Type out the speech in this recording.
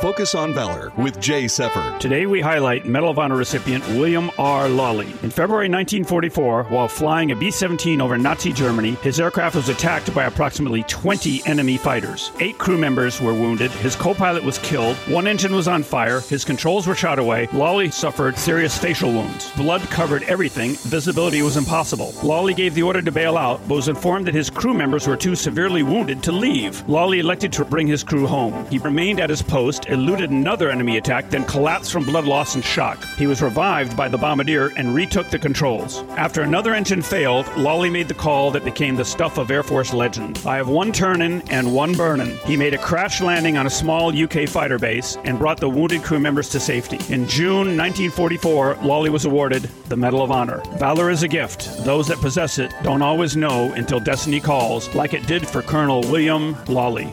Focus on Valor with Jay Seffern. Today we highlight Medal of Honor recipient William R. Lawley. In February 1944, while flying a B 17 over Nazi Germany, his aircraft was attacked by approximately 20 enemy fighters. Eight crew members were wounded, his co pilot was killed, one engine was on fire, his controls were shot away. Lawley suffered serious facial wounds. Blood covered everything, visibility was impossible. Lawley gave the order to bail out, but was informed that his crew members were too severely wounded to leave. Lawley elected to bring his crew home. He remained at his post, eluded another enemy attack, then collapsed from blood loss and shock. He was revived by the bombardier and retook the controls. After another engine failed, Lawley made the call that became the stuff of Air Force legend. I have one turnin' and one burnin'. He made a crash landing on a small UK fighter base and brought the wounded crew members to safety. In June 1944, Lawley was awarded the Medal of Honor. Valor is a gift. Those that possess it don't always know until destiny calls, like it did for Colonel William Lawley.